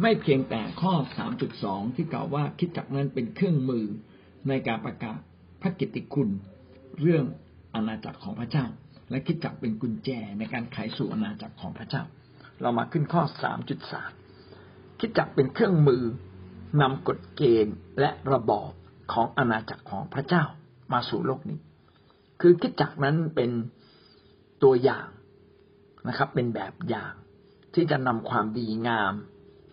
ไม่เพียงแต่ข้อ 3.2 ที่กล่าวว่าคิดจักนั้นเป็นเครื่องมือในการประกาศพระกิตติคุณ เรื่องอาณาจักรของพระเจ้า และคิดจักเป็นกุญแจในการไขสู่อาณาจักรของพระเจ้า เรามาขึ้นข้อ 3.3 คิดจักเป็นเครื่องมือนำกฎเกณฑ์และระบอบของอาณาจักรของพระเจ้ามาสู่โลกนี้ คือคิดจักนั้นเป็นตัวอย่างนะครับ เป็นแบบอย่างที่จะนำความดีงาม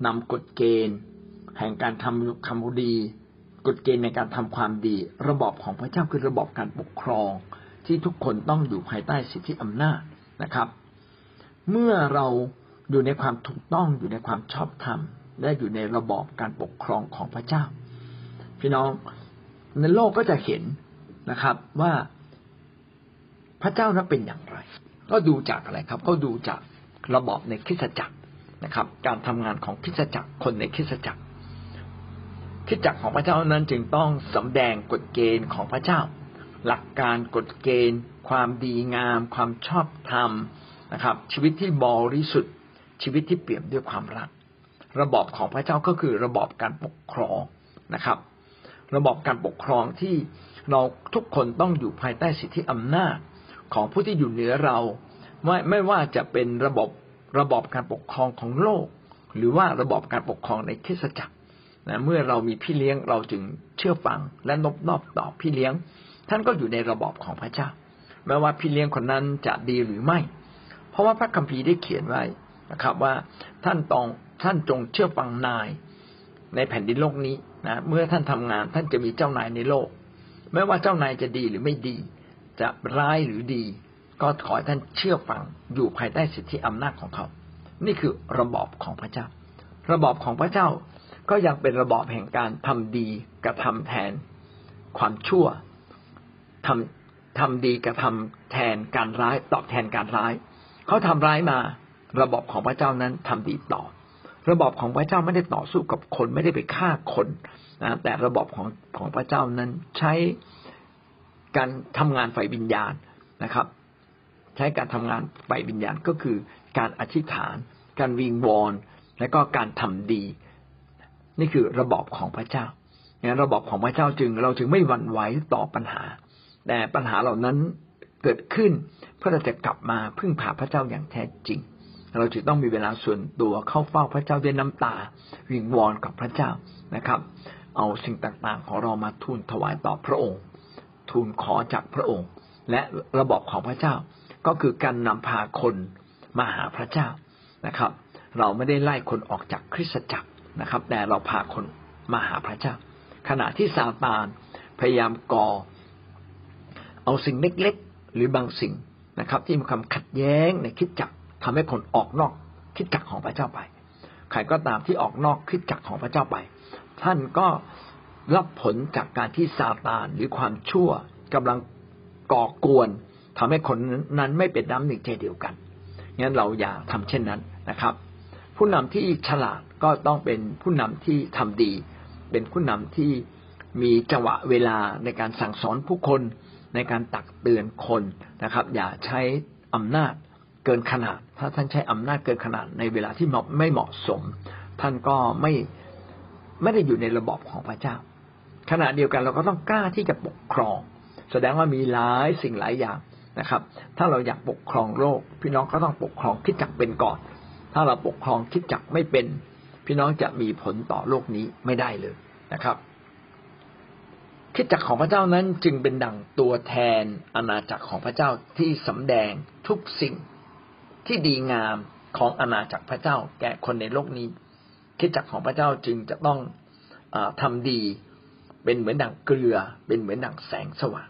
นำกฎเกณฑ์ แห่งการทำคำดี กฎเกณฑ์ในการทำความดี ระบอบของพระเจ้าคือระบอบการปกครอง ที่ทุกคนต้องอยู่ภายใต้สิทธิอำนาจนะครับ เมื่อเราอยู่ในความถูกต้องอยู่ในความชอบธรรม และอยู่ในระบอบการปกครองของพระเจ้า พี่น้องในโลกก็จะเห็นนะครับว่าพระเจ้านั้นเป็นอย่างไร ก็ดูจากอะไรครับ ก็ดูจากระบอบในคริสตจักร นะครับ การทำงานของคิสตจักรคนในคิสตจักรคิสตจักรของพระเจ้านั้นจึงต้องสำแดงกฎเกณฑ์ของพระเจ้า หลักการกฎเกณฑ์ ความดีงาม ความชอบธรรมนะครับ ชีวิตที่บริสุทธิ์ ชีวิตที่เปี่ยมด้วยความรัก ระบอบของพระเจ้าก็คือระบอบการปกครองนะครับ ระบอบการปกครองที่เราทุกคนต้องอยู่ภายใต้สิทธิอำนาจของผู้ที่อยู่เหนือเรา ไม่ไม่ว่าจะเป็นระบบ ระบอบการปกครองของโลก หรือว่าระบอบการปกครองในคริสตจักรนะเมื่อเรามีพี่เลี้ยงเราจึงเชื่อฟังและนบนอบต่อพี่เลี้ยง ท่านก็อยู่ในระบอบของพระเจ้าแม้ว่าพี่เลี้ยงคนนั้นจะดีหรือไม่ เพราะว่าพระคัมภีร์ได้เขียนไว้นะครับ ว่าท่านต้องท่านจงเชื่อฟังนายในแผ่นดินโลกนี้นะเมื่อท่านทำงานท่านจะมีเจ้านายในโลก ไม่ว่าเจ้านายจะดีหรือไม่ดี จะร้ายหรือดี ก็ขอให้ท่านเชื่อฟังอยู่ภายใต้สิทธิอำนาจของเขา นี่คือระบอบของพระเจ้า ระบอบของพระเจ้าก็ยังเป็นระบอบแห่งการทำดีกระทำแทน ความชั่วทำทำดีกระทำแทนการร้ายตอบแทนการร้าย เขาทำร้ายมา ระบอบของพระเจ้านั้นทำดีต่อ ระบอบของพระเจ้าไม่ได้ต่อสู้กับคนไม่ได้ไปฆ่าคนนะแต่ระบอบของของพระเจ้านั้นใช้การทำงานฝ่ายวิญญาณนะครับ ใช้การทำงานฝ่ายวิญญาณก็คือการอธิษฐาน การวิงวอน และก็การทำดี นี่คือระบอบของพระเจ้างั้นระบอบของพระเจ้าจึง เราจึงไม่หวั่นไหวต่อปัญหา แต่ปัญหาเหล่านั้นเกิดขึ้นเพื่อเราจะกลับมาพึ่งพาพระเจ้าอย่างแท้จริง เราจึงต้องมีเวลาส่วนตัวเข้าเฝ้าพระเจ้าด้วยน้ำตา วิงวอนกับพระเจ้านะครับ เอาสิ่งต่างๆ ของเรามาทูลถวายต่อพระองค์ ทูลขอจากพระองค์ และระบอบของพระเจ้า ก็คือการนำพาคนมาหาพระเจ้านะครับ เราไม่ได้ไล่คนออกจากคริสตจักรนะครับ แต่เราพาคนมาหาพระเจ้า ขณะที่ซาตานพยายามก่อเอาสิ่งเล็กๆ หรือบางสิ่งนะครับ ที่มีความขัดแย้งในคิดจักรทำให้คนออกนอกคิดจักรของพระเจ้าไป ใครก็ตามที่ออกนอกคิดจักรของพระเจ้าไป ท่านก็รับผลจากการที่ซาตานหรือความชั่วกำลังก่อกวน ทำให้คนนั้นไม่เป็นน้ำหนึ่งใจเดียวกันงั้นเราอย่าทำเช่นนั้นนะครับ ผู้นำที่ฉลาดก็ต้องเป็นผู้นำที่ทำดี เป็นผู้นำที่มีจังหวะเวลาในการสั่งสอนผู้คนในการตักเตือนคนนะครับ อย่าใช้อำนาจเกินขนาด ถ้าท่านใช้อำนาจเกินขนาดในเวลาที่ไม่เหมาะสม ท่านก็ไม่ไม่ได้อยู่ในระบอบของพระเจ้า ขณะเดียวกันเราก็ต้องกล้าที่จะปกครอง แสดงว่ามีหลายสิ่งหลายอย่าง นะครับ ถ้าเราอยากปกครองโลก พี่น้องก็ต้องปกครองคิดจักเป็นก่อน ถ้าเราปกครองคิดจักไม่เป็น พี่น้องจะมีผลต่อโลกนี้ไม่ได้เลยนะครับ คิดจักของพระเจ้านั้นจึงเป็นดั่งตัวแทนอาณาจักรของพระเจ้าที่สำแดงทุกสิ่งที่ดีงามของอาณาจักรพระเจ้า แก่คนในโลกนี้ คิดจักของพระเจ้าจึงจะต้องอทำดี เป็นเหมือนดั่งเกลือ เป็นเหมือนดั่งแสงสว่าง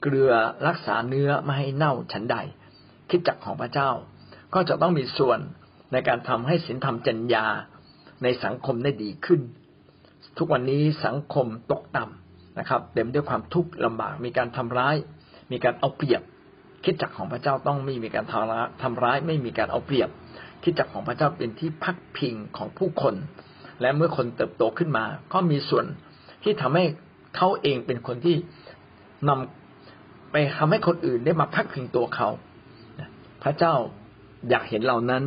เกลือรักษาเนื้อไม่ให้เน่าฉันใด คิดจักของพระเจ้า ก็จะต้องมีส่วนในการทำให้ศีลธรรมจัญญาในสังคมได้ดีขึ้น ทุกวันนี้สังคมตกต่ำนะครับ เต็มด้วยความทุกข์ลำบาก มีการทำร้าย มีการเอาเปรียบ คิดจักของพระเจ้าต้องไม่มีการทำร้ายทำร้ายไม่มีการเอาเปรียบ คิดจักของพระเจ้าเป็นที่พักพิงของผู้คน และเมื่อคนเติบโตขึ้นมา ก็มีส่วนที่ทำให้เขาเองเป็นคนที่นำ ไปทำให้คนอื่นได้มาพักพิงตัวเขา พระเจ้าอยากเห็นเรานั้น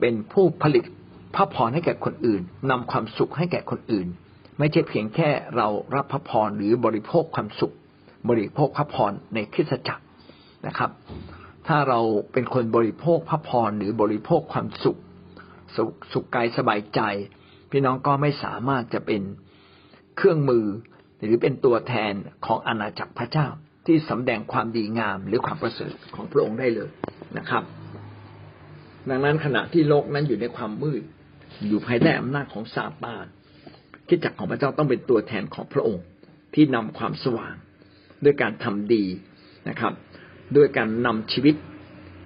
เป็นผู้ผลิตพระพรให้แก่คนอื่นนำความสุขให้แก่คนอื่น ไม่ใช่เพียงแค่เรารับพระพรหรือบริโภคความสุข บริโภคพระพรในคริสตจักรนะครับ ถ้าเราเป็นคนบริโภคพระพรหรือบริโภคความสุข สุขสุขกายสบายใจ พี่น้องก็ไม่สามารถจะเป็นเครื่องมือหรือเป็นตัวแทนของอาณาจักรพระเจ้า ที่สำแดงความดีงามหรือความประเสริฐของพระองค์ได้เลยนะครับ ดังนั้นขณะที่โลกนั้นอยู่ในความมืด อยู่ภายใต้อำนาจของซาตานคิดจักของพระเจ้าต้องเป็นตัวแทนของพระองค์ที่นำความสว่าง ด้วยการทำดีนะครับ ด้วยการนำชีวิต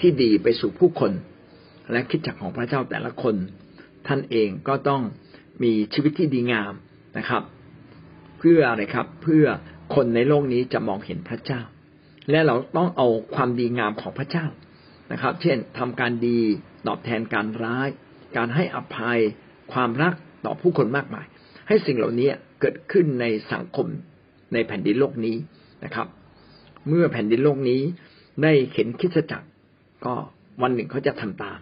ที่ดีไปสู่ผู้คน และคิดจักของพระเจ้าแต่ละคน ท่านเองก็ต้องมีชีวิตที่ดีงามนะครับ เพื่ออะไรครับเพื่อ คนในโลกนี้จะมองเห็นพระเจ้า และเราต้องเอาความดีงามของพระเจ้านะครับ เช่นทำการดีตอบแทนการร้าย การให้อภัย ความรักต่อผู้คนมากมาย ให้สิ่งเหล่านี้เกิดขึ้นในสังคมในแผ่นดินโลกนี้นะครับ เมื่อแผ่นดินโลกนี้ได้เห็นคิดจักรก็วันหนึ่งเขาจะทำตาม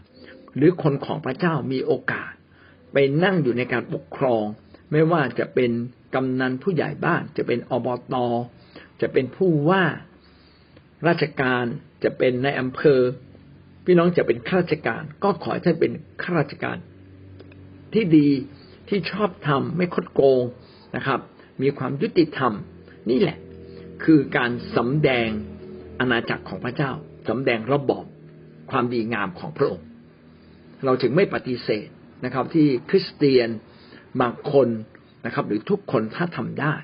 หรือคนของพระเจ้ามีโอกาส ไปนั่งอยู่ในการปกครอง ไม่ว่าจะเป็นกำนันผู้ใหญ่บ้าน จะเป็นอบตจะเป็นผู้ว่าราชการจะเป็นในอำเภอ พี่น้องจะเป็นข้าราชการ ก็ขอให้ท่านเป็นข้าราชการ ที่ดีที่ชอบทำไม่คดโกงนะครับ มีความยุติธรรม นี่แหละ คือการสำแดงอาณาจักรของพระเจ้าสำแดงระบอบความดีงามของพระองค์ เราจึงไม่ปฏิเสธนะครับ ที่คริสเตียน บางคนนะครับ หรือทุกคนถ้าทำได้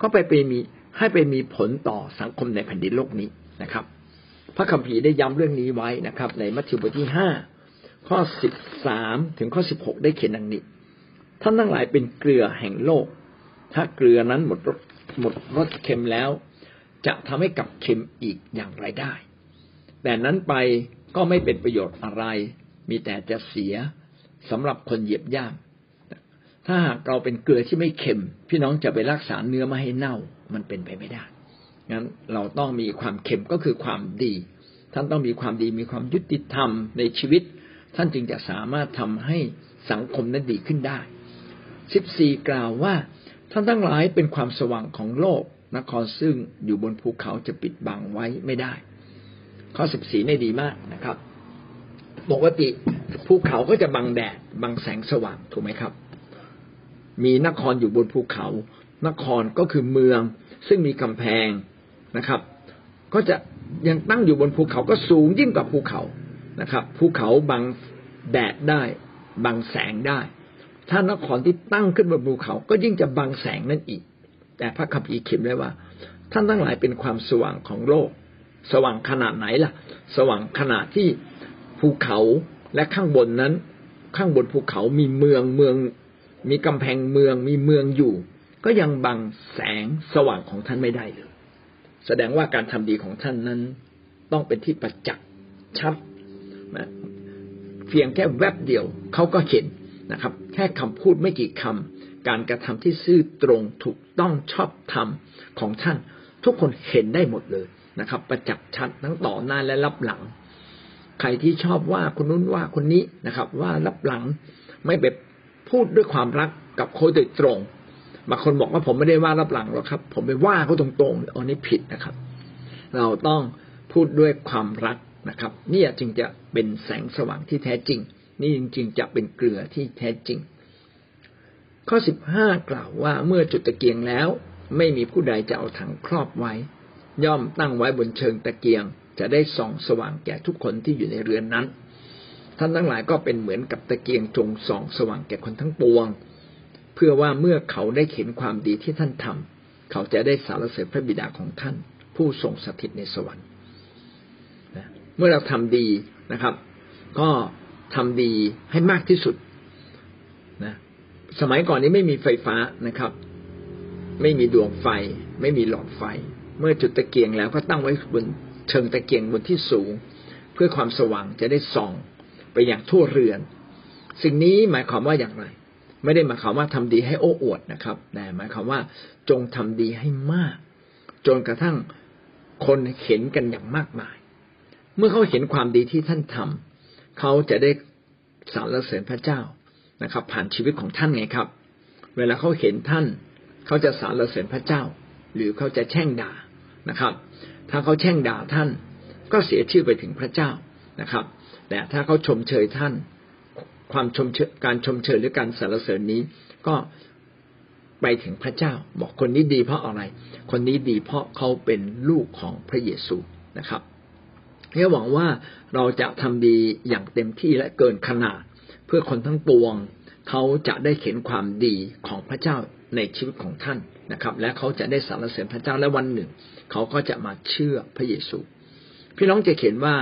ก็ไปไปมีให้ไปมีผลต่อสังคมในแผ่นดินโลกนี้นะครับ พระคัมภีร์ได้ย้ำเรื่องนี้ไว้นะครับ ในมัทธิวบทที่ห้าข้อสิบสามถึงข้อสิบหกได้เขียนดังนี้ท่านทั้งหลายเป็นเกลือแห่งโลก ถ้าเกลือนั้นหมดรสหมดรสเค็มแล้ว จะทำให้กับเค็มอีกอย่างไรได้ แต่นั้นไปก็ไม่เป็นประโยชน์อะไร มีแต่จะเสียสำหรับคนเหยียบย่าง ถ้าหากเราเป็นเกลือที่ไม่เค็ม พี่น้องจะไปรักษาเนื้อมาให้เน่า มันเป็นไปไม่ได้งั้นเราต้องมีความเค็มก็คือความดี ท่านต้องมีความดีมีความยุติธรรมในชีวิต ท่านจึงจะสามารถทำให้สังคมนั้นดีขึ้นได้สิบสี่กล่าวว่าท่านทั้งหลายเป็นความสว่างของโลกนครซึ่งอยู่บนภูเขาจะปิดบังไว้ไม่ได้ ข้อสิบสี่นี่ดีมากนะครับปกติภูเขาก็จะบังแดดบังแสงสว่างถูกไหมครับ มีนครอยู่บนภูเขา นครก็คือเมือง ซึ่งมีกำแพงนะครับ ก็จะยังตั้งอยู่บนภูเขาก็สูงยิ่งกว่าภูเขานะครับ ภูเขาบังแดดได้บังแสงได้ ถ้านครที่ตั้งขึ้นบนภูเขา ก็ยิ่งจะบังแสงนั่นอีก แต่พระคัมภีร์เขียนไว้ว่า ท่านทั้งหลายเป็นความสว่างของโลก สว่างขนาดไหนล่ะ สว่างขนาดที่ภูเขาและข้างบนนั้น ข้างบนภูเขามีเมืองเมือง มีกำแพงเมืองมีเมืองอยู่ ก็ยังบังแสงสว่างของท่านไม่ได้เลย แสดงว่าการทำดีของท่านนั้น ต้องเป็นที่ประจักษ์ชัดนะเพียงแค่แวบเดียวเขาก็เห็นนะครับ แค่คำพูดไม่กี่คำการกระทำที่ซื่อตรงถูกต้องชอบธรรมของท่าน ทุกคนเห็นได้หมดเลยนะครับ ประจักษ์ชัดทั้งต่อหน้าและรับหลัง ใครที่ชอบว่าคนนู้นว่าคนนี้นะครับ ว่ารับหลังไม่ไป พูดด้วยความรักกับคนโดยตรงบางคนบอกว่าผมไม่ได้ว่ารับหลังหรอกครับ ผมไปว่าเขาตรงๆอันนี้ผิดนะครับ เราต้องพูดด้วยความรักนะครับ นี่จึงจะเป็นแสงสว่างที่แท้จริง นี่จริงๆจะเป็นเกลือที่แท้จริง ข้อสิบห้ากล่าวว่าเมื่อจุดตะเกียงแล้ว ไม่มีผู้ใดจะเอาถังครอบไว้ ย่อมตั้งไว้บนเชิงตะเกียง จะได้ส่องสว่างแก่ทุกคนที่อยู่ในเรือนนั้น ท่านทั้งหลายก็เป็นเหมือนกับตะเกียงจงส่องสว่างแก่คนทั้งปวง เพื่อว่าเมื่อเขาได้เห็นความดีที่ท่านทำเขาจะได้สารเสริญพระบิดาของท่าน ผู้ทรงสถิตในสวรรค์เมื่อเราทำดีนะครับ ก็ทำดีให้มากที่สุดนะสมัยก่อนนี้ไม่มีไฟฟ้านะครับ ไม่มีดวงไฟ ไม่มีหลอดไฟ เมื่อจุดตะเกียงแล้วก็ตั้งไว้บนเชิงตะเกียงบนที่สูง เพื่อความสว่างจะได้ส่อง ไปอย่างทั่วเรือน สิ่งนี้หมายความว่าอย่างไร ไม่ได้หมายความว่าทำดีให้โอ้อวดนะครับแต่หมายความว่าจงทำดีให้มาก จนกระทั่งคนเห็นกันอย่างมากมาย เมื่อเขาเห็นความดีที่ท่านทำเขาจะได้สรรเสริญพระเจ้านะครับ ผ่านชีวิตของท่านไงครับ เวลาเขาเห็นท่าน เขาจะสรรเสริญพระเจ้า หรือเขาจะแช่งด่านะครับ ถ้าเขาแช่งด่าท่าน ก็เสียชื่อไปถึงพระเจ้านะครับ แต่ถ้าเขาชมเชยท่าน ความชมเชยการชมเชยหรือการสรรเสริญนี้ ก็ไปถึงพระเจ้า บอกคนนี้ดีเพราะอะไร คนนี้ดีเพราะเขาเป็นลูกของพระเยซูนะครับเพื่อหวังว่าเราจะทำดีอย่างเต็มที่และเกินขนาด เพื่อคนทั้งปวง เขาจะได้เห็นความดีของพระเจ้าในชีวิตของท่านนะครับ และเขาจะได้สรรเสริญพระเจ้าและวันหนึ่ง เขาก็จะมาเชื่อพระเยซู พี่น้องจะเห็นว่า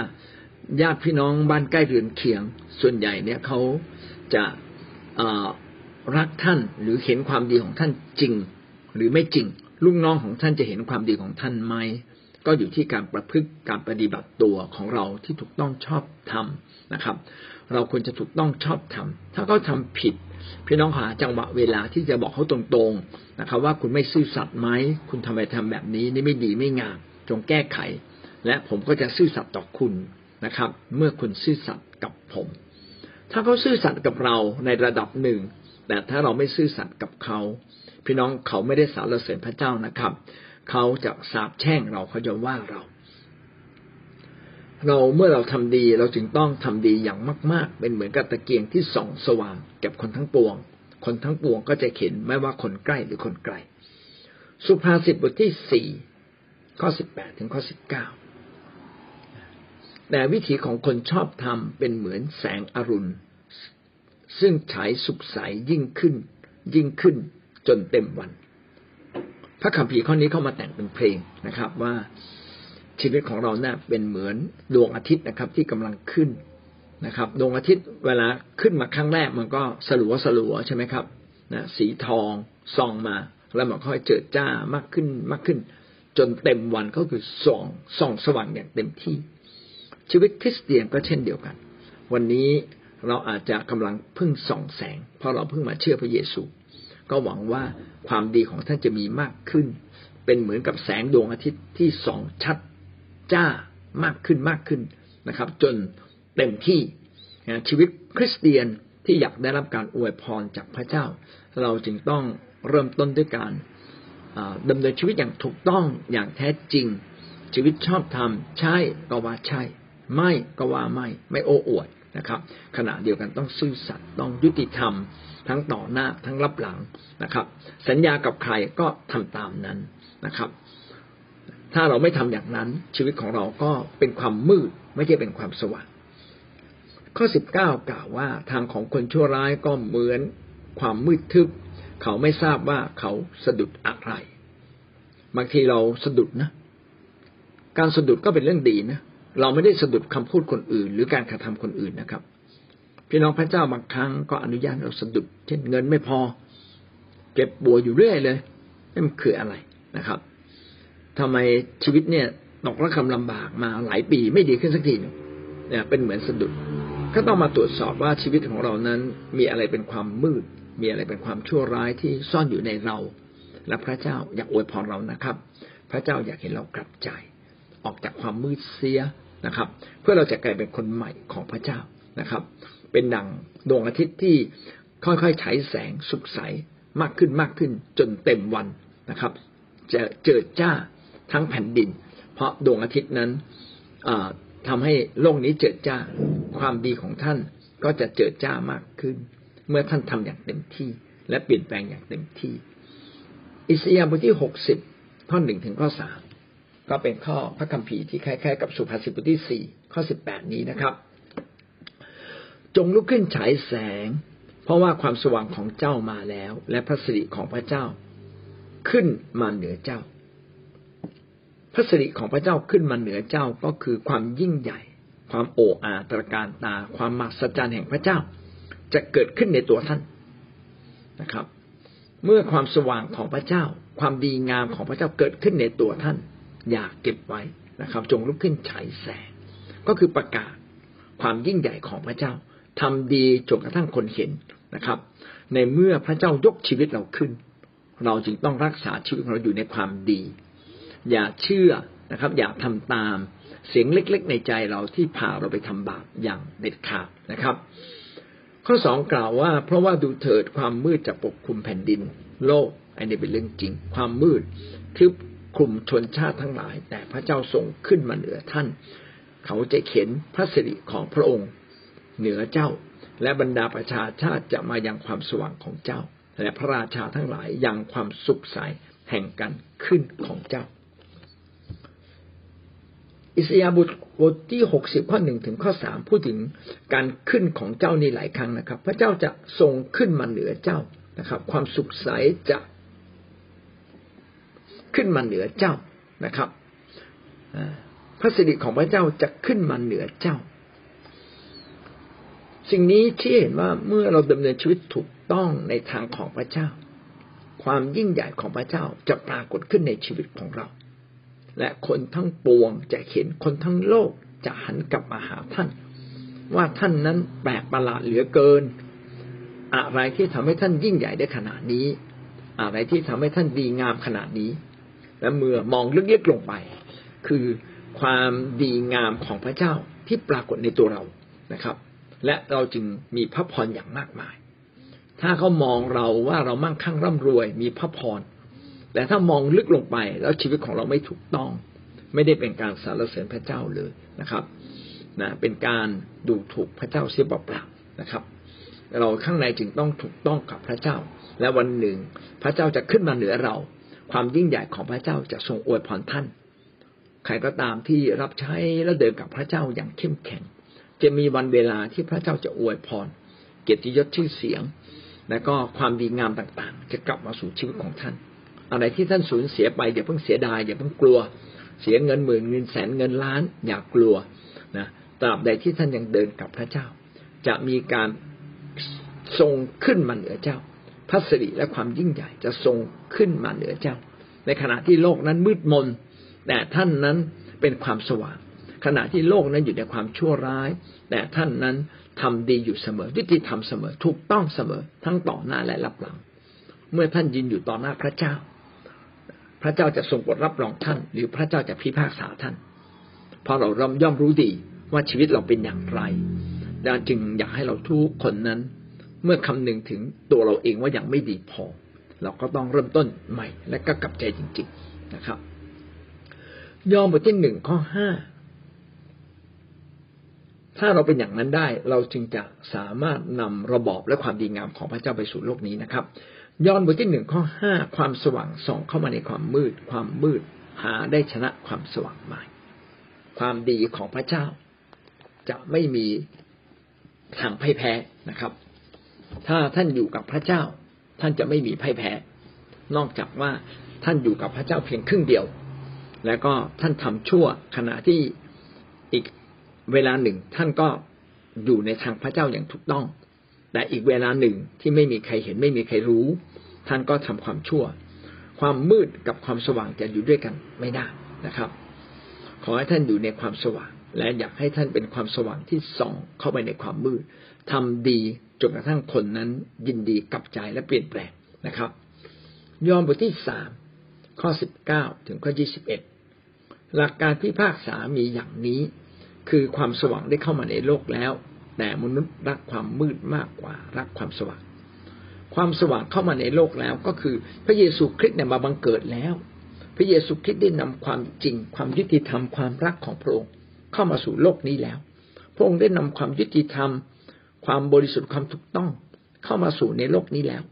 ญาติพี่น้องบ้านใกล้เรือนเคียง ส่วนใหญ่เนี่ยเขาจะรักท่านหรือเห็นความดีของท่านจริง หรือไม่จริง ลูกน้องของท่านจะเห็นความดีของท่านไหมก็อยู่ที่การประพฤติการปฏิบัติตัวของเราที่ถูกต้องชอบทำนะครับ เราควรจะถูกต้องชอบทำถ้าเขาทาผิด พี่น้องหาจังหวะเวลาที่จะบอกเขาตรงๆนะครับ ว่าคุณไม่ซื่อสัตย์ไหมคุณทำไมทำแบบนี้นี่ไม่ดีไม่งามจงแก้ไข และผมก็จะซื่อสัตย์ต่อคุณ นะครับ เมื่อคุณซื่อสัตย์กับผม ถ้าเขาซื่อสัตย์กับเราในระดับหนึ่ง แต่ถ้าเราไม่ซื่อสัตย์กับเขา พี่น้องเขาไม่ได้สารเสริญพระเจ้านะครับ เขาจะสาบแช่งเราเขาจะว่าเรา เราเมื่อเราทำดีเราจึงต้องทำดีอย่างมาก ๆ เป็นเหมือนกับตะเกียงที่ส่องสว่างแก่คนทั้งปวง คนทั้งปวงก็จะเห็นไม่ว่าคนใกล้หรือคนไกล สุภาษิตบทที่สี่ข้อสิบแปดถึงข้อสิบเก้า แต่วิถีของคนชอบทำเป็นเหมือนแสงอรุณ ซึ่งฉายสุขใสยิ่งขึ้น ยิ่งขึ้นจนเต็มวัน พระคัมภีร์ข้อนี้เข้ามาแต่งเป็นเพลงนะครับ ว่าชีวิตของเราเนี่ยเป็นเหมือนดวงอาทิตย์นะครับ ที่กำลังขึ้นนะครับ ดวงอาทิตย์เวลาขึ้นมาครั้งแรกมันก็สลัวสลัวใช่ไหมครับนะสีทองส่องมา แล้วมันค่อยเจิดจ้ามากขึ้นมากขึ้น จนเต็มวันก็คือส่องส่องสว่างอย่างเต็มที่ ชีวิตคริสเตียนก็เช่นเดียวกัน วันนี้เราอาจจะกำลังพึ่งส่องแสง เพราะเราเพิ่งมาเชื่อพระเยซู ก็หวังว่าความดีของท่านจะมีมากขึ้น เป็นเหมือนกับแสงดวงอาทิตย์ที่ส่องชัดจ้ามากขึ้นมากขึ้นนะครับ จนเต็มที่ชีวิตคริสเตียนที่อยากได้รับการอวยพรจากพระเจ้า เราจึงต้องเริ่มต้นด้วยการดำเนินชีวิตอย่างถูกต้องอย่างแท้จริง ชีวิตชอบธรรมใช่ก็ว่าใช่ ไม่ก็ว่าไม่ไม่โอ้อวดนะครับ ขณะเดียวกันต้องซื่อสัตย์ต้องยุติธรรม ทั้งต่อหน้าทั้งรับหลังนะครับ สัญญากับใครก็ทำตามนั้นนะครับ ถ้าเราไม่ทำอย่างนั้น ชีวิตของเราก็เป็นความมืดไม่ใช่เป็นความสว่างข้อสิบเก้ากล่าวว่าทางของคนชั่วร้ายก็เหมือนความมืดทึบ เขาไม่ทราบว่าเขาสะดุดอะไรบางทีเราสะดุดนะ การสะดุดก็เป็นเรื่องดีนะ เราไม่ได้สะดุดคำพูดคนอื่น หรือการกระทำคนอื่นนะครับ พี่น้องพระเจ้าบางครั้งก็อนุญาตเราสะดุด เช่นเงินไม่พอ เก็บบัวอยู่เรื่อยเลยนี่มันคืออะไรนะครับทำไมชีวิตเนี่ยตกระคำลำบากมาหลายปีไม่ดีขึ้นสักทีเนี่ยเป็นเหมือนสะดุด ก็ต้องมาตรวจสอบว่าชีวิตของเรานั้นมีอะไรเป็นความมืด มีอะไรเป็นความชั่วร้ายที่ซ่อนอยู่ในเรา และพระเจ้าอยากอวยพรเรานะครับ พระเจ้าอยากเห็นเรากลับใจ ออกจากความมืดเสียนะครับ เพื่อเราจะกลายเป็นคนใหม่ของพระเจ้านะครับ เป็นดังดวงอาทิตย์ที่ค่อยๆฉายแสงสุกใสมากขึ้นมากขึ้นจนเต็มวันนะครับ จะเจิดจ้าทั้งแผ่นดิน เพราะดวงอาทิตย์นั้นทำให้โลกนี้เจิดจ้าความดีของท่านก็จะเจิดจ้ามากขึ้น เมื่อท่านทำอย่างเต็มที่ และเปลี่ยนแปลงอย่างเต็มที่ อิสยาห์บทที่หกสิบข้อหนึ่งถึงข้อสาม ก็เป็นข้อพระคัมภีร์ที่คล้ายๆกับสุภาษิตบทที่สี่ข้อสิบแปดนี้นะครับ จงลุกขึ้นฉายแสง เพราะว่าความสว่างของเจ้ามาแล้ว และพระสิริของพระเจ้าขึ้นมาเหนือเจ้า พระสิริของพระเจ้าขึ้นมาเหนือเจ้าก็คือความยิ่งใหญ่ ความโอ้อาตรการตา ความมหัศจรรย์แห่งพระเจ้า จะเกิดขึ้นในตัวท่านนะครับ เมื่อความสว่างของพระเจ้า ความดีงามของพระเจ้าเกิดขึ้นในตัวท่าน อยากเก็บไว้นะครับ จงลุกขึ้นฉายแสง ก็คือประกาศความยิ่งใหญ่ของพระเจ้าทำดีจนกระทั่งคนเห็นนะครับ ในเมื่อพระเจ้ายกชีวิตเราขึ้น เราจึงต้องรักษาชีวิตของเราอยู่ในความดี อย่าเชื่อนะครับ อย่าทำตามเสียงเล็ก ๆ ในใจเราที่พาเราไปทำบาปอย่างเด็ดขาดนะครับ ข้อสองกล่าวว่า เพราะว่าดูเถิดความมืดจะปกคลุมแผ่นดิน โลก อันนี้เป็นเรื่องจริง ความมืดทึบ คลุมชนชาติทั้งหลาย แต่พระเจ้าทรงขึ้นมาเหนือท่าน เขาจะเข็นพระสิริของพระองค์ เหนือเจ้า และบรรดาประชาชาติจะมายังความสว่างของเจ้า และพระราชาทั้งหลายยังความสุขใสแห่งการขึ้นของเจ้า อิสยาบทที่หกสิบข้อหนึ่งถึงข้อสามพูดถึงการขึ้นของเจ้านี่หลายครั้งนะครับ พระเจ้าจะทรงขึ้นมาเหนือเจ้านะครับ ความสุขใสจะ ขึ้นมาเหนือเจ้านะครับพระสิริของพระเจ้าจะขึ้นมาเหนือเจ้า สิ่งนี้ที่เห็นว่าเมื่อเราดำเนินชีวิตถูกต้องในทางของพระเจ้า ความยิ่งใหญ่ของพระเจ้าจะปรากฏขึ้นในชีวิตของเรา และคนทั้งปวงจะเห็นคนทั้งโลกจะหันกลับมาหาท่าน ว่าท่านนั้นแปลกประหลาดเหลือเกิน อะไรที่ทำให้ท่านยิ่งใหญ่ได้ขนาดนี้ อะไรที่ทำให้ท่านดีงามขนาดนี้ และเมื่อมองลึกๆลงไป คือความดีงามของพระเจ้าที่ปรากฏในตัวเรานะครับ และเราจึงมีพระพรอย่างมากมาย ถ้าเขามองเราว่าเรามั่งคั่งร่ำรวย มีพระพรแต่ถ้ามองลึกลงไป แล้วชีวิตของเราไม่ถูกต้อง ไม่ได้เป็นการสรรเสริญพระเจ้าเลยนะครับนะเป็นการดูถูกพระเจ้าเสียเปล่าๆนะครับ เราข้างในจึงต้องถูกต้องกับพระเจ้า และวันหนึ่งพระเจ้าจะขึ้นมาเหนือเรา ความยิ่งใหญ่ของพระเจ้าจะทรงอวยพรท่าน ใครก็ตามที่รับใช้และเดินกับพระเจ้าอย่างเข้มแข็ง จะมีวันเวลาที่พระเจ้าจะอวยพร เกียรติยศชื่อเสียง และก็ความดีงามต่างๆ จะกลับมาสู่ชีวิตของท่าน อะไรที่ท่านสูญเสียไปอย่าเพิ่งเสียดายอย่าเพิ่งกลัว เสียเงินหมื่นเงินแสนเงินล้าน อย่ากลัวนะตราบใดที่ท่านยังเดินกับพระเจ้า จะมีการทรงขึ้นมาเหนือเจ้า พระสิริและความยิ่งใหญ่จะทรงขึ้นมาเหนือเจ้า ในขณะที่โลกนั้นมืดมน แต่ท่านนั้นเป็นความสว่าง ขณะที่โลกนั้นอยู่ในความชั่วร้าย แต่ท่านนั้นทำดีอยู่เสมอยุติธรรมเสมอถูกต้องเสมอทั้งต่อหน้าและรับหลัง เมื่อท่านยืนอยู่ต่อหน้าพระเจ้า พระเจ้าจะทรงกดรับรองท่าน หรือพระเจ้าจะพิพากษาท่านเพราะเราย่อมรู้ดีว่าชีวิตเราเป็นอย่างไรดังจึงอยากให้เราทุกคนนั้น เมื่อคำนึงถึงตัวเราเองว่ายังไม่ดีพอ เราก็ต้องเริ่มต้นใหม่ และก็กลับใจจริง ๆนะครับยอมบทที่หนึ่งข้อห้าถ้าเราเป็นอย่างนั้นได้ เราจึงจะสามารถนำระบอบและความดีงามของพระเจ้าไปสู่โลกนี้นะครับยอนบทที่หนึ่งข้อห้าความสว่างส่องเข้ามาในความมืด ความมืดหาได้ชนะความสว่างใหม่ความดีของพระเจ้า จะไม่มีทางพ่แพ้นะครับ ถ้าท่านอยู่กับพระเจ้า ท่านจะไม่มีพ่ายแพ้ นอกจากว่าท่านอยู่กับพระเจ้าเพียงครึ่งเดียว แล้วก็ท่านทำชั่วขณะที่อีกเวลาหนึ่ง ท่านก็อยู่ในทางพระเจ้าอย่างถูกต้อง แต่อีกเวลาหนึ่งที่ไม่มีใครเห็นไม่มีใครรู้ ท่านก็ทำความชั่ว ความมืดกับความสว่างจะอยู่ด้วยกันไม่ได้นะครับ ขอให้ท่านอยู่ในความสว่าง และอยากให้ท่านเป็นความสว่างที่ส่องเข้าไปในความมืดทำดี จนกระทั่งคนนั้นยินดีกลับใจและเปลี่ยนแปลงนะครับ ยอห์นบทที่สามข้อสิบเก้าถึงข้อยี่สิบเอ็ดหลักการพิพากษามีอย่างนี้ คือความสว่างได้เข้ามาในโลกแล้ว แต่มนุษย์รักความมืดมากกว่ารักความสว่าง ความสว่างเข้ามาในโลกแล้วก็คือ พระเยซูคริสต์เนี่ยมาบังเกิดแล้ว พระเยซูคริสต์ได้นำความจริง ความยุติธรรมความรักของพระองค์เข้ามาสู่โลกนี้แล้ว พระองค์ได้นำความยุติธรรม ความบริสุทธิ์ความถูกต้องเข้ามาสู่ในโลกนี้แล้ว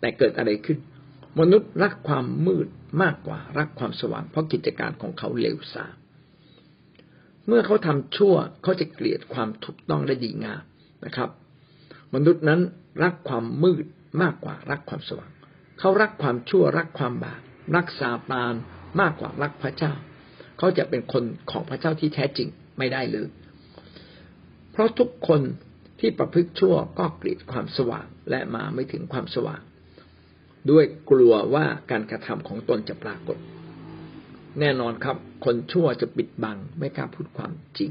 แต่เกิดอะไรขึ้น มนุษย์รักความมืดมากกว่ารักความสว่างเพราะกิจการของเขาเลวทรามเมื่อเขาทำชั่วเขาจะเกลียดความถูกต้องและดีงามนะครับ มนุษย์นั้นรักความมืดมากกว่ารักความสว่าง เขารักความชั่วรักความบาปรักซาตานมากกว่ารักพระเจ้า เขาจะเป็นคนของพระเจ้าที่แท้จริงไม่ได้เลย เพราะทุกคน ที่ประพฤติชั่วก็เกลียดความสว่างและมาไม่ถึงความสว่าง ด้วยกลัวว่าการกระทำของตนจะปรากฏ แน่นอนครับ คนชั่วจะปิดบัง ไม่กล้าพูดความจริง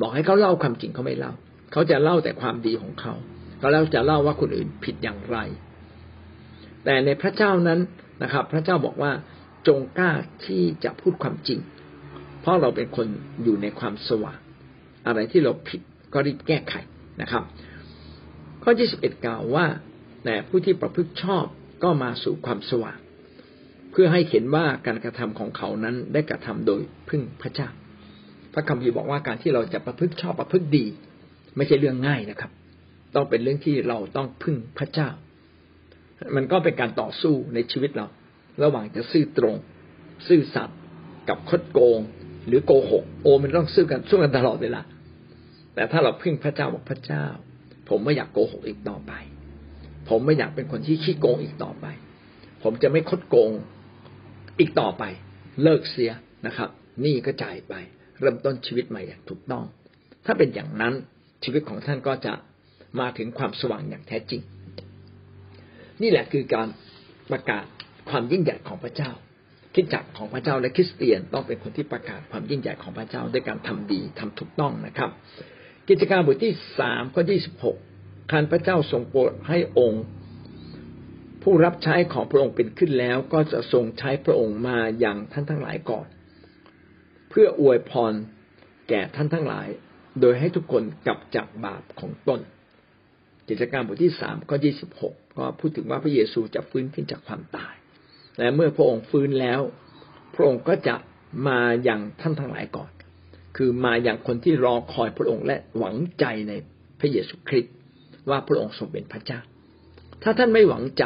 บอกให้เขาเล่าความจริงเขาไม่เล่า เขาจะเล่าแต่ความดีของเขาเขาแล้วจะเล่าว่าคนอื่นผิดอย่างไร แต่ในพระเจ้านั้นนะครับ พระเจ้าบอกว่าจงกล้าที่จะพูดความจริง เพราะเราเป็นคนอยู่ในความสว่าง อะไรที่เราผิดก็รีบแก้ไข นะครับ ข้อที่สิบเอ็ดกล่าวว่าแต่ผู้ที่ประพฤติชอบก็มาสู่ความสว่างเพื่อให้เห็นว่าการกระทำของเขานั้นได้กระทำโดยพึ่งพระเจ้า พระคัมภีร์บอกว่าการที่เราจะประพฤติชอบประพฤติดี ไม่ใช่เรื่องง่ายนะครับ ต้องเป็นเรื่องที่เราต้องพึ่งพระเจ้า มันก็เป็นการต่อสู้ในชีวิตเรา ระหว่างจะซื่อตรง ซื่อสัตย์กับคดโกง หรือโกหก โอมันต้องซื่อกันสู้กันตลอดเวลา แต่ถ้าเราพึ่งพระเจ้าบอกพระเจ้า ผมไม่อยากโกหกอีกต่อไป ผมไม่อยากเป็นคนที่ขี้โกงอีกต่อไป ผมจะไม่คดโกงอีกต่อไป เลิกเสียนะครับนี่ก็จ่ายไป เริ่มต้นชีวิตใหม่อย่างถูกต้อง ถ้าเป็นอย่างนั้นชีวิตของท่านก็จะมาถึงความสว่างอย่างแท้จริง นี่แหละคือการประกาศความยิ่งใหญ่ของพระเจ้าคิดจักของพระเจ้าและคริสเตียนต้องเป็นคนที่ประกาศความยิ่งใหญ่ของพระเจ้าด้วยการทำดีทำถูกต้องนะครับ กิจการบทที่สามข้อที่สิบหกคันพระเจ้าทรงโปรดให้องค์ ผู้รับใช้ของพระองค์เป็นขึ้นแล้ว ก็จะทรงใช้พระองค์มาอย่างท่านทั้งหลายก่อน เพื่ออวยพรแก่ท่านทั้งหลาย โดยให้ทุกคนกลับจากบาปของตนกิจการบทที่สามข้อยี่สิบหกก็พูดถึงว่าพระเยซูจะฟื้นขึ้นจากความตาย และเมื่อพระองค์ฟื้นแล้ว พระองค์ก็จะมาอย่างท่านทั้งหลายก่อน คือมาอย่างคนที่รอคอยพระองค์และหวังใจในพระเยซูคริสต์ว่าพระองค์ทรงเป็นพระเจ้า ถ้าท่านไม่หวังใจ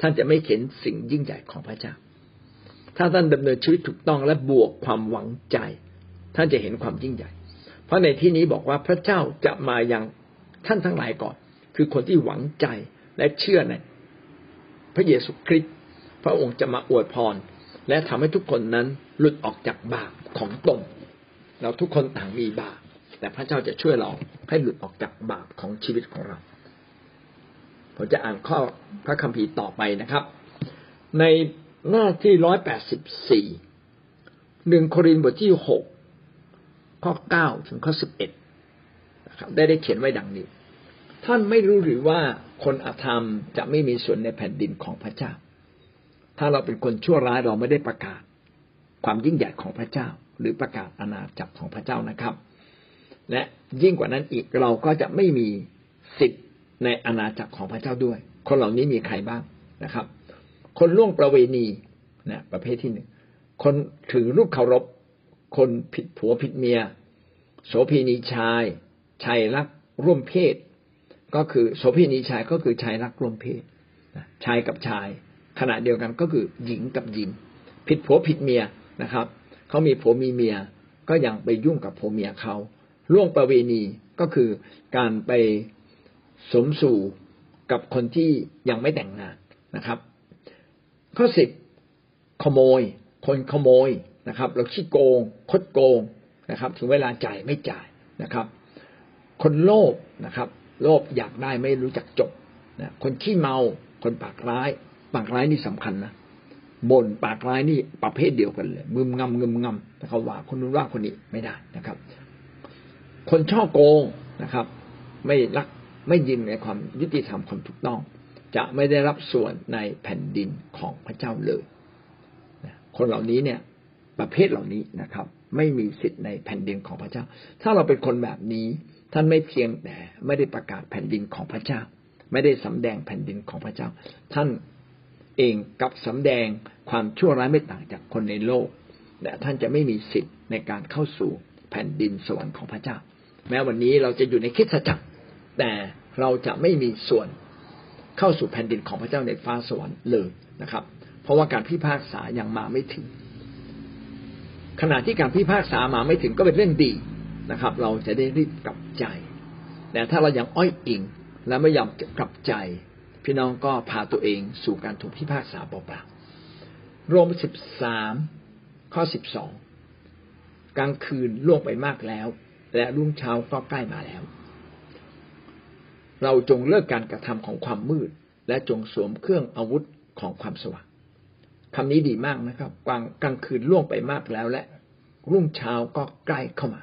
ท่านจะไม่เห็นสิ่งยิ่งใหญ่ของพระเจ้า ถ้าท่านดำเนินชีวิตถูกต้องและบวกความหวังใจ ท่านจะเห็นความยิ่งใหญ่ เพราะในที่นี้บอกว่าพระเจ้าจะมาอย่างท่านทั้งหลายก่อน คือคนที่หวังใจและเชื่อในพระเยซูคริสต์พระองค์จะมาอวยพร และทำให้ทุกคนนั้นหลุดออกจากบาปของตน เราทุกคนต่างมีบาปแต่พระเจ้าจะช่วยเราให้หลุดออกจากบาปของชีวิตของเรา ผมจะอ่านข้อพระคัมภีร์ต่อไปนะครับ ในหน้าที่ร้อยแปดสิบสี่หนึ่งโครินธ์บทที่หกข้อเก้าถึงข้อสิบเอ็ดนะครับได้ได้เขียนไว้ดังนี้ ท่านไม่รู้หรือว่าคนอธรรมจะไม่มีส่วนในแผ่นดินของพระเจ้า ถ้าเราเป็นคนชั่วร้ายเราไม่ได้ประกาศ ความยิ่งใหญ่ของพระเจ้า หรือประกาศอาณาจักรของพระเจ้านะครับ และยิ่งกว่านั้นอีกเราก็จะไม่มีสิทธิ์ในอาณาจักรของพระเจ้าด้วย คนเหล่านี้มีใครบ้างนะครับ คนล่วงประเวณีนะประเภทที่หนึ่งคนถือรูปเคารพ คนผิดผัวผิดเมีย โสเภณีชายชายรักร่วมเพศ ก็คือโสเภณีชายก็คือชายรักร่วมเพศชายกับชาย ขณะเดียวกันก็คือหญิงกับหญิง ผิดผัวผิดเมียนะครับ เขามีผัวมีเมีย ก็ยังไปยุ่งกับผัวเมียเขาล่วงประเวณีก็คือการไปสมสู่กับคนที่ยังไม่แต่งงานนะครับ ข้อสิบขโมย คนขโมยนะครับเราขี้โกง คดโกงนะครับ ถึงเวลาจ่ายไม่จ่ายนะครับ คนโลภนะครับ โลภอยากได้ไม่รู้จักจบนะคนขี้เมา คนปากร้าย ปากร้ายนี่สำคัญนะ บ่นปากร้ายนี่ประเภทเดียวกันเลยมึมงำงึมงำนะครับว่าคนนู้นว่าคนนี้ไม่ได้นะครับ คนช่อโกงนะครับ ไม่รักไม่ยินในความยุติธรรมความถูกต้อง จะไม่ได้รับส่วนในแผ่นดินของพระเจ้าเลยคนเหล่านี้เนี่ย ประเภทเหล่านี้นะครับ ไม่มีสิทธิ์ในแผ่นดินของพระเจ้า ถ้าเราเป็นคนแบบนี้ท่านไม่เพียงแต่ไม่ได้ประกาศแผ่นดินของพระเจ้า ไม่ได้สำแดงแผ่นดินของพระเจ้า ท่าน เองกับสำแดงความชั่วร้ายไม่ต่างจากคนในโลกและท่านจะไม่มีสิทธิ์ในการเข้าสู่แผ่นดินสวรรค์ของพระเจ้า แม้วันนี้เราจะอยู่ในคิดจักร แต่เราจะไม่มีส่วนเข้าสู่แผ่นดินของพระเจ้าในฟ้าสวรรค์เลยนะครับ เพราะว่าการพิพากษายังมาไม่ถึง ขณะที่การพิพากษามาไม่ถึงก็เป็นเรื่องดีนะครับ เราจะได้รีบกลับใจ แต่ถ้าเรายังอ้อยอิงและไม่ยอมกลับใจ พี่น้องก็พาตัวเองสู่การถูกพิพากษาเปล่าๆรมสิบสามข้อสิบสองกลางคืนล่วงไปมากแล้ว และรุ่งเช้าก็ใกล้มาแล้ว เราจงเลิกการกระทำของความมืด และจงสวมเครื่องอาวุธของความสว่างคำนี้ดีมากนะครับกลางกลางคืนล่วงไปมากแล้วและรุ่งเช้าก็ใกล้เข้ามา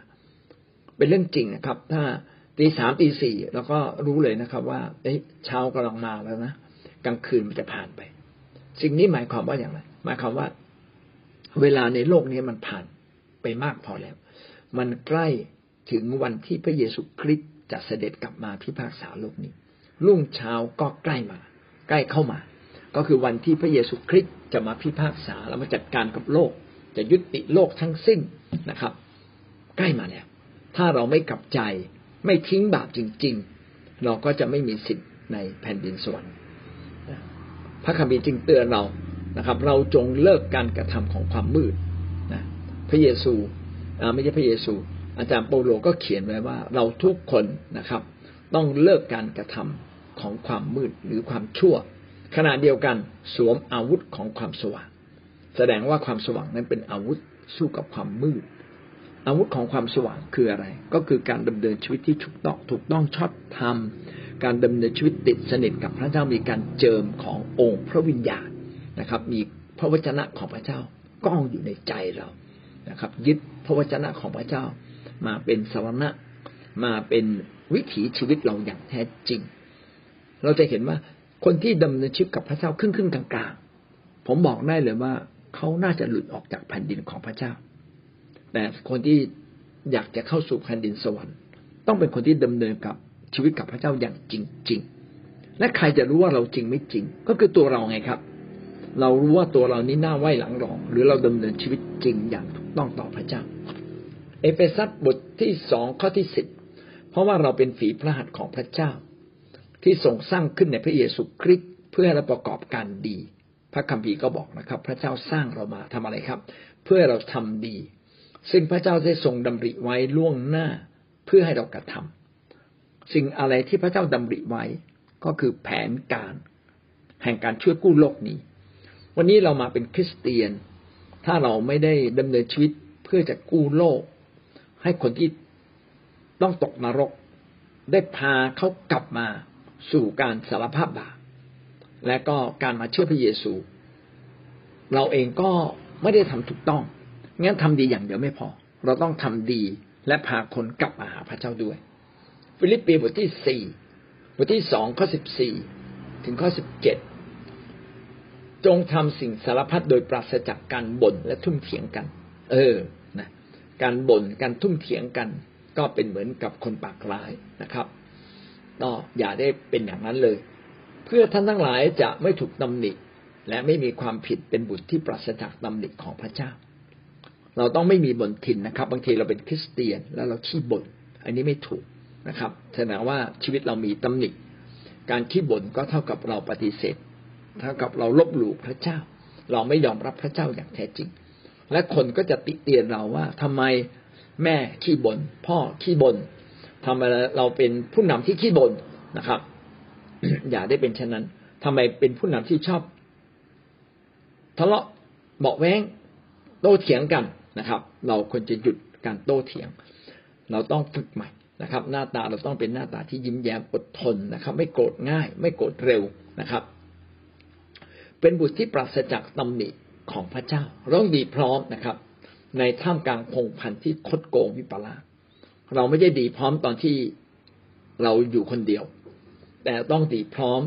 เป็นเรื่องจริงนะครับ ถ้า ตีสามตีสี่แล้วก็รู้เลยนะครับ ว่าเช้ากำลังมาแล้วนะกลางคืนมันจะผ่านไป สิ่งนี้หมายความว่าอย่างไรหมายความว่า เวลาในโลกนี้มันผ่านไปมากพอแล้ว มันใกล้ถึงวันที่พระเยซูคริสต์จะเสด็จกลับมาพิพากษาโลกนี้ รุ่งเช้าก็ใกล้มา ใกล้เข้ามา ก็คือวันที่พระเยซูคริสต์จะมาพิพากษาแล้วมาจัดการกับโลก จะยุติโลกทั้งสิ้นนะครับ ใกล้มาแล้ว ถ้าเราไม่กลับใจ ไม่ทิ้งบาปจริง ๆ เราก็จะไม่มีสิทธิ์ในแผ่นดินสวรรค์พระคัมภีร์จึงเตือนเรานะครับ เราจงเลิกการกระทำของความมืดนะพระเยซูไม่ใช่พระเยซู อาจารย์เปาโลก็เขียนไว้ว่า เราทุกคนนะครับ ต้องเลิกการกระทำของความมืดหรือความชั่ว ขณะเดียวกันสวมอาวุธของความสว่าง แสดงว่าความสว่างนั้นเป็นอาวุธสู้กับความมืด อาวุธของความสว่างคืออะไร ก็คือการดำเนินชีวิตที่ถูกต้องถูกต้องชอบธรรม การดำเนินชีวิตติดสนิทกับพระเจ้ามีการเจิมขององค์พระวิญญาณนะครับ มีพระวจนะของพระเจ้าก้องอยู่ในใจเรานะครับ ยึดพระวจนะของพระเจ้า มาเป็นสวรณะมาเป็นวิถีชีวิตเราอย่างแท้จริง เราจะเห็นว่าคนที่ดำเนินชีวิตกับพระเจ้าครึ่งครึ่งกลางๆผมบอกได้เลยว่าเขาน่าจะหลุดออกจากแผ่นดินของพระเจ้า แต่คนที่อยากจะเข้าสู่แผ่นดินสวรรค์ ต้องเป็นคนที่ดำเนินกับชีวิตกับพระเจ้าอย่างจริง ๆ และใครจะรู้ว่าเราจริงไม่จริง ก็คือตัวเราไงครับ เรารู้ว่าตัวเรานี้หน้าไหวหลังหลอง หรือเราดำเนินชีวิตจริงอย่างถูกต้องต่อพระเจ้า เอเฟซัสบทที่สองข้อที่สิบเพราะว่าเราเป็นฝีพระหัตถ์ของพระเจ้า ที่ทรงสร้างขึ้นในพระเยซูคริสต์เพื่อเราประกอบการดี พระคัมภีร์ก็บอกนะครับ พระเจ้าสร้างเรามาทำอะไรครับ เพื่อเราทำดี ซึ่งพระเจ้าได้ทรงดำริไว้ล่วงหน้าเพื่อให้เรากระทำสิ่งอะไรที่พระเจ้าดำริไว้ก็คือแผนการ แห่งการช่วยกู้โลกนี้ วันนี้เรามาเป็นคริสเตียน ถ้าเราไม่ได้ดำเนินชีวิตเพื่อจะกู้โลก ให้คนที่ต้องตกนรก ได้พาเขากลับมาสู่การสารภาพบาปและก็การมาเชื่อพระเยซู เราเองก็ไม่ได้ทำถูกต้อง งั้นทำดีอย่างเดียวไม่พอ เราต้องทำดีและพาคนกลับมาหาพระเจ้าด้วย ฟิลิปปีบทที่สี่บทที่สองข้อสิบสี่ถึงข้อสิบเจ็ดจงทำสิ่งสารพัดโดยปราศจากการบ่นและทุ่มเถียงกัน เออนะการบ่นการทุ่มเถียงกัน ก็เป็นเหมือนกับคนปากร้ายนะครับก็อย่าได้เป็นอย่างนั้นเลย เพื่อท่านทั้งหลายจะไม่ถูกตำหนิและไม่มีความผิดเป็นบุตรที่ปราศจากตำหนิของพระเจ้า เราต้องไม่มีบ่นทินนะครับ บางทีเราเป็นคริสเตียนแล้วเราขี้บ่นอันนี้ไม่ถูกนะครับแสดงว่าชีวิตเรามีตำหนิการขี้บ่นก็เท่ากับเราปฏิเสธ เท่ากับเราลบหลู่พระเจ้า เราไม่ยอมรับพระเจ้าอย่างแท้จริง และคนก็จะติเตียนเราว่าทำไมแม่ขี้บน่นพ่อขี้บน่นทำไมเราเป็นผู้นำที่ขี้บ่นนะครับ อย่าได้เป็นเช่นนั้นทำไมเป็นผู้นำที่ชอบ ทะเลาะเบาแวงโต้เถียงกัน นะครับ เราควรจะหยุดการโต้เถียง เราต้องฝึกใหม่นะครับ หน้าตาเราต้องเป็นหน้าตาที่ยิ้มแย้มอดทนนะครับ ไม่โกรธง่าย ไม่โกรธเร็วนะครับ เป็นบุตรที่ปราศจากตำหนิของพระเจ้าเราต้องดีพร้อมนะครับ ในท่ามกลางพงพันที่คดโกงวิปลาสเราไม่ได้ดีพร้อมตอนที่เราอยู่คนเดียว แต่ต้องดีพร้อม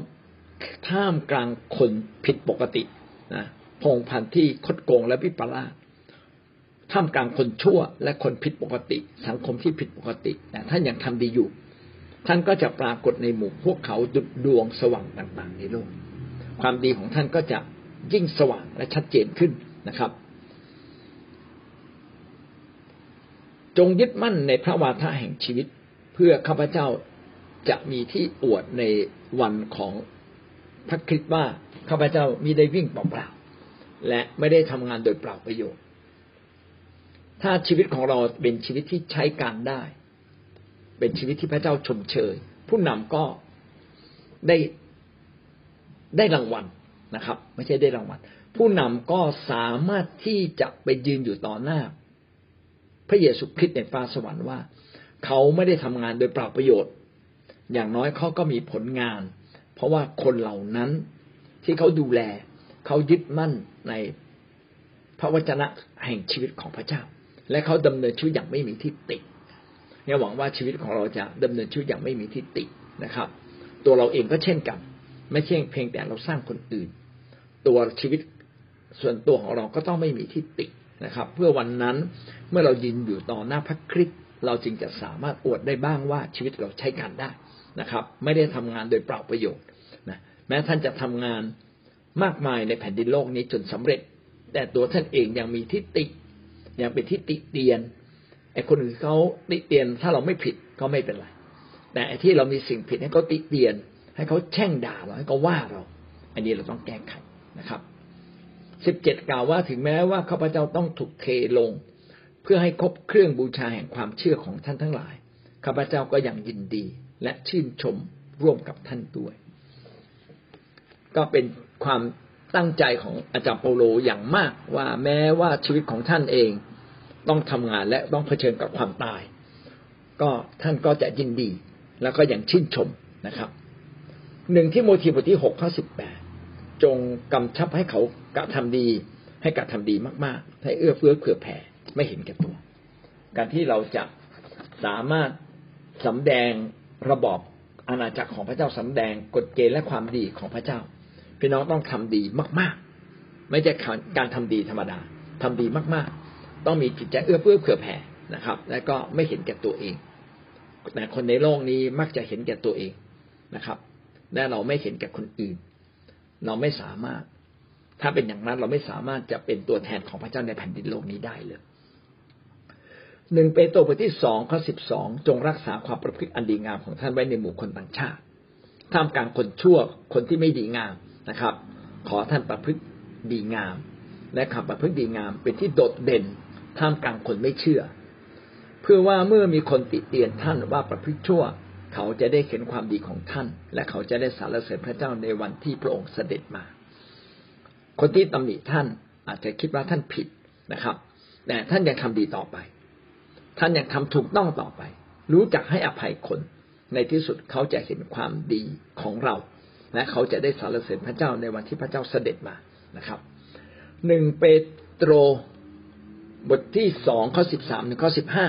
ท่ามกลางคนผิดปกตินะพงพันธ์ที่คดโกงและวิปลาส ท่ามกลางคนชั่วและคนผิดปกติ สังคมที่ผิดปกติ แต่ท่านยังทำดีอยู่ ท่านก็จะปรากฏในหมู่พวกเขาดุดดวงสว่างต่างๆ ในโลก ความดีของท่านก็จะยิ่งสว่างและชัดเจนขึ้นนะครับ จงยึดมั่นในพระวาทะแห่งชีวิต เพื่อข้าพเจ้าจะมีที่อวดในวันของพระคริสต์ว่าข้าพเจ้ามีได้วิ่งเปล่าๆและไม่ได้ทำงานโดยเปล่าประโยชน์ ถ้าชีวิตของเราเป็นชีวิตที่ใช้การได้ เป็นชีวิตที่พระเจ้าชมเชย ผู้นำก็ได้ได้รางวัลนะครับ ไม่ใช่ได้รางวัล ผู้นำก็สามารถที่จะไปยืนอยู่ต่อหน้า พระเยซูคริสต์ในฟ้าสวรรค์ว่า เขาไม่ได้ทำงานโดยเปล่าประโยชน์ อย่างน้อยเขาก็มีผลงาน เพราะว่าคนเหล่านั้นที่เขาดูแล เขายึดมั่นในพระวจนะแห่งชีวิตของพระเจ้า และเขาดำเนินชีวิตอย่างไม่มีที่ติเนี่ยหวังว่าชีวิตของเราจะดำเนินชีวิตอย่างไม่มีที่ตินะครับ ตัวเราเองก็เช่นกัน ไม่ใช่เพียงแต่เราสร้างคนอื่น ตัวชีวิตส่วนตัวของเราก็ต้องไม่มีที่ตินะครับ เพื่อวันนั้นเมื่อเรายืนอยู่ต่อหน้าพระคริสต์เราจึงจะสามารถอวดได้บ้างว่าชีวิตเราใช้การได้นะครับ ไม่ได้ทำงานโดยเปล่าประโยชน์นะแม้ท่านจะทำงานมากมายในแผ่นดินโลกนี้จนสำเร็จ แต่ตัวท่านเองยังมีทิฏฐิ ยังเป็นทิฏฐิเตียนไอ้คนอื่นเขาติเตียนถ้าเราไม่ผิดก็ไม่เป็นไร แต่ไอ้ที่เรามีสิ่งผิดให้เขาติเตียน ให้เขาแช่งด่าเราให้เขาว่าเรา อันนี้เราต้องแก้ไขนะครับสิบเจ็ดกล่าวว่าถึงแม้ว่าข้าพเจ้าต้องถูกเทลง เพื่อให้ครบเครื่องบูชาแห่งความเชื่อของท่านทั้งหลายข้าพเจ้าก็ยังยินดีและชื่นชมร่วมกับท่านด้วย ก็เป็นความตั้งใจของอาจารย์เปาโลอย่างมากว่าแม้ว่าชีวิตของท่านเอง ต้องทำงานและต้องเผชิญกับความตาย ก็ท่านก็จะยินดี แล้วก็อยังชื่นชมนะครับหนึ่งที่โมทีบทที่หกข้อสิบแปดจงกำชับให้เขากระทำดี ให้กระทำดีมากๆ ให้เอื้อเฟื้อเผื่อแผ่ไม่เห็นแก่ตัว การที่เราจะสามารถสำแดงระบอบอาณาจักรของพระเจ้าสำแดงกฎเกณฑ์และความดีของพระเจ้า พี่น้องต้องทำดีมาก ๆ ไม่ใช่การทำดีธรรมดาทำดีมากๆ ต้องมีจิตใจเอื้อเฟื้อเผื่อแผ่นะครับ และก็ไม่เห็นแก่ตัวเอง แต่คนในโลกนี้มักจะเห็นแก่ตัวเองนะครับ และเราไม่เห็นแก่คนอื่น เราไม่สามารถ ถ้าเป็นอย่างนั้นเราไม่สามารถจะเป็นตัวแทนของพระเจ้าในแผ่นดินโลกนี้ได้เลยหนึ่งเปโตรบทที่สองข้อสิบสองจงรักษาความประพฤติอันดีงามของท่านไว้ในหมู่คนต่างชาติท่ามกลางคนชั่วคนที่ไม่ดีงามนะครับ ขอท่านประพฤติดีงาม และคำประพฤติดีงามเป็นที่โดดเด่น ท่ามกลางคนไม่เชื่อ เพื่อว่าเมื่อมีคนติเตียนท่านว่าประพฤติชั่ว เขาจะได้เห็นความดีของท่าน และเขาจะได้สรรเสริญพระเจ้าในวันที่พระองค์เสด็จมา คนที่ตำหนิท่านอาจจะคิดว่าท่านผิดนะครับ แต่ท่านยังทำดีต่อไป ท่านยังทำถูกต้องต่อไป รู้จักให้อภัยคน ในที่สุดเขาจะเห็นความดีของเรา และเขาจะได้สรรเสริญพระเจ้าในวันที่พระเจ้าเสด็จมานะครับหนึ่งเปโตร บทที่สองข้อสิบสามถึงข้อสิบห้า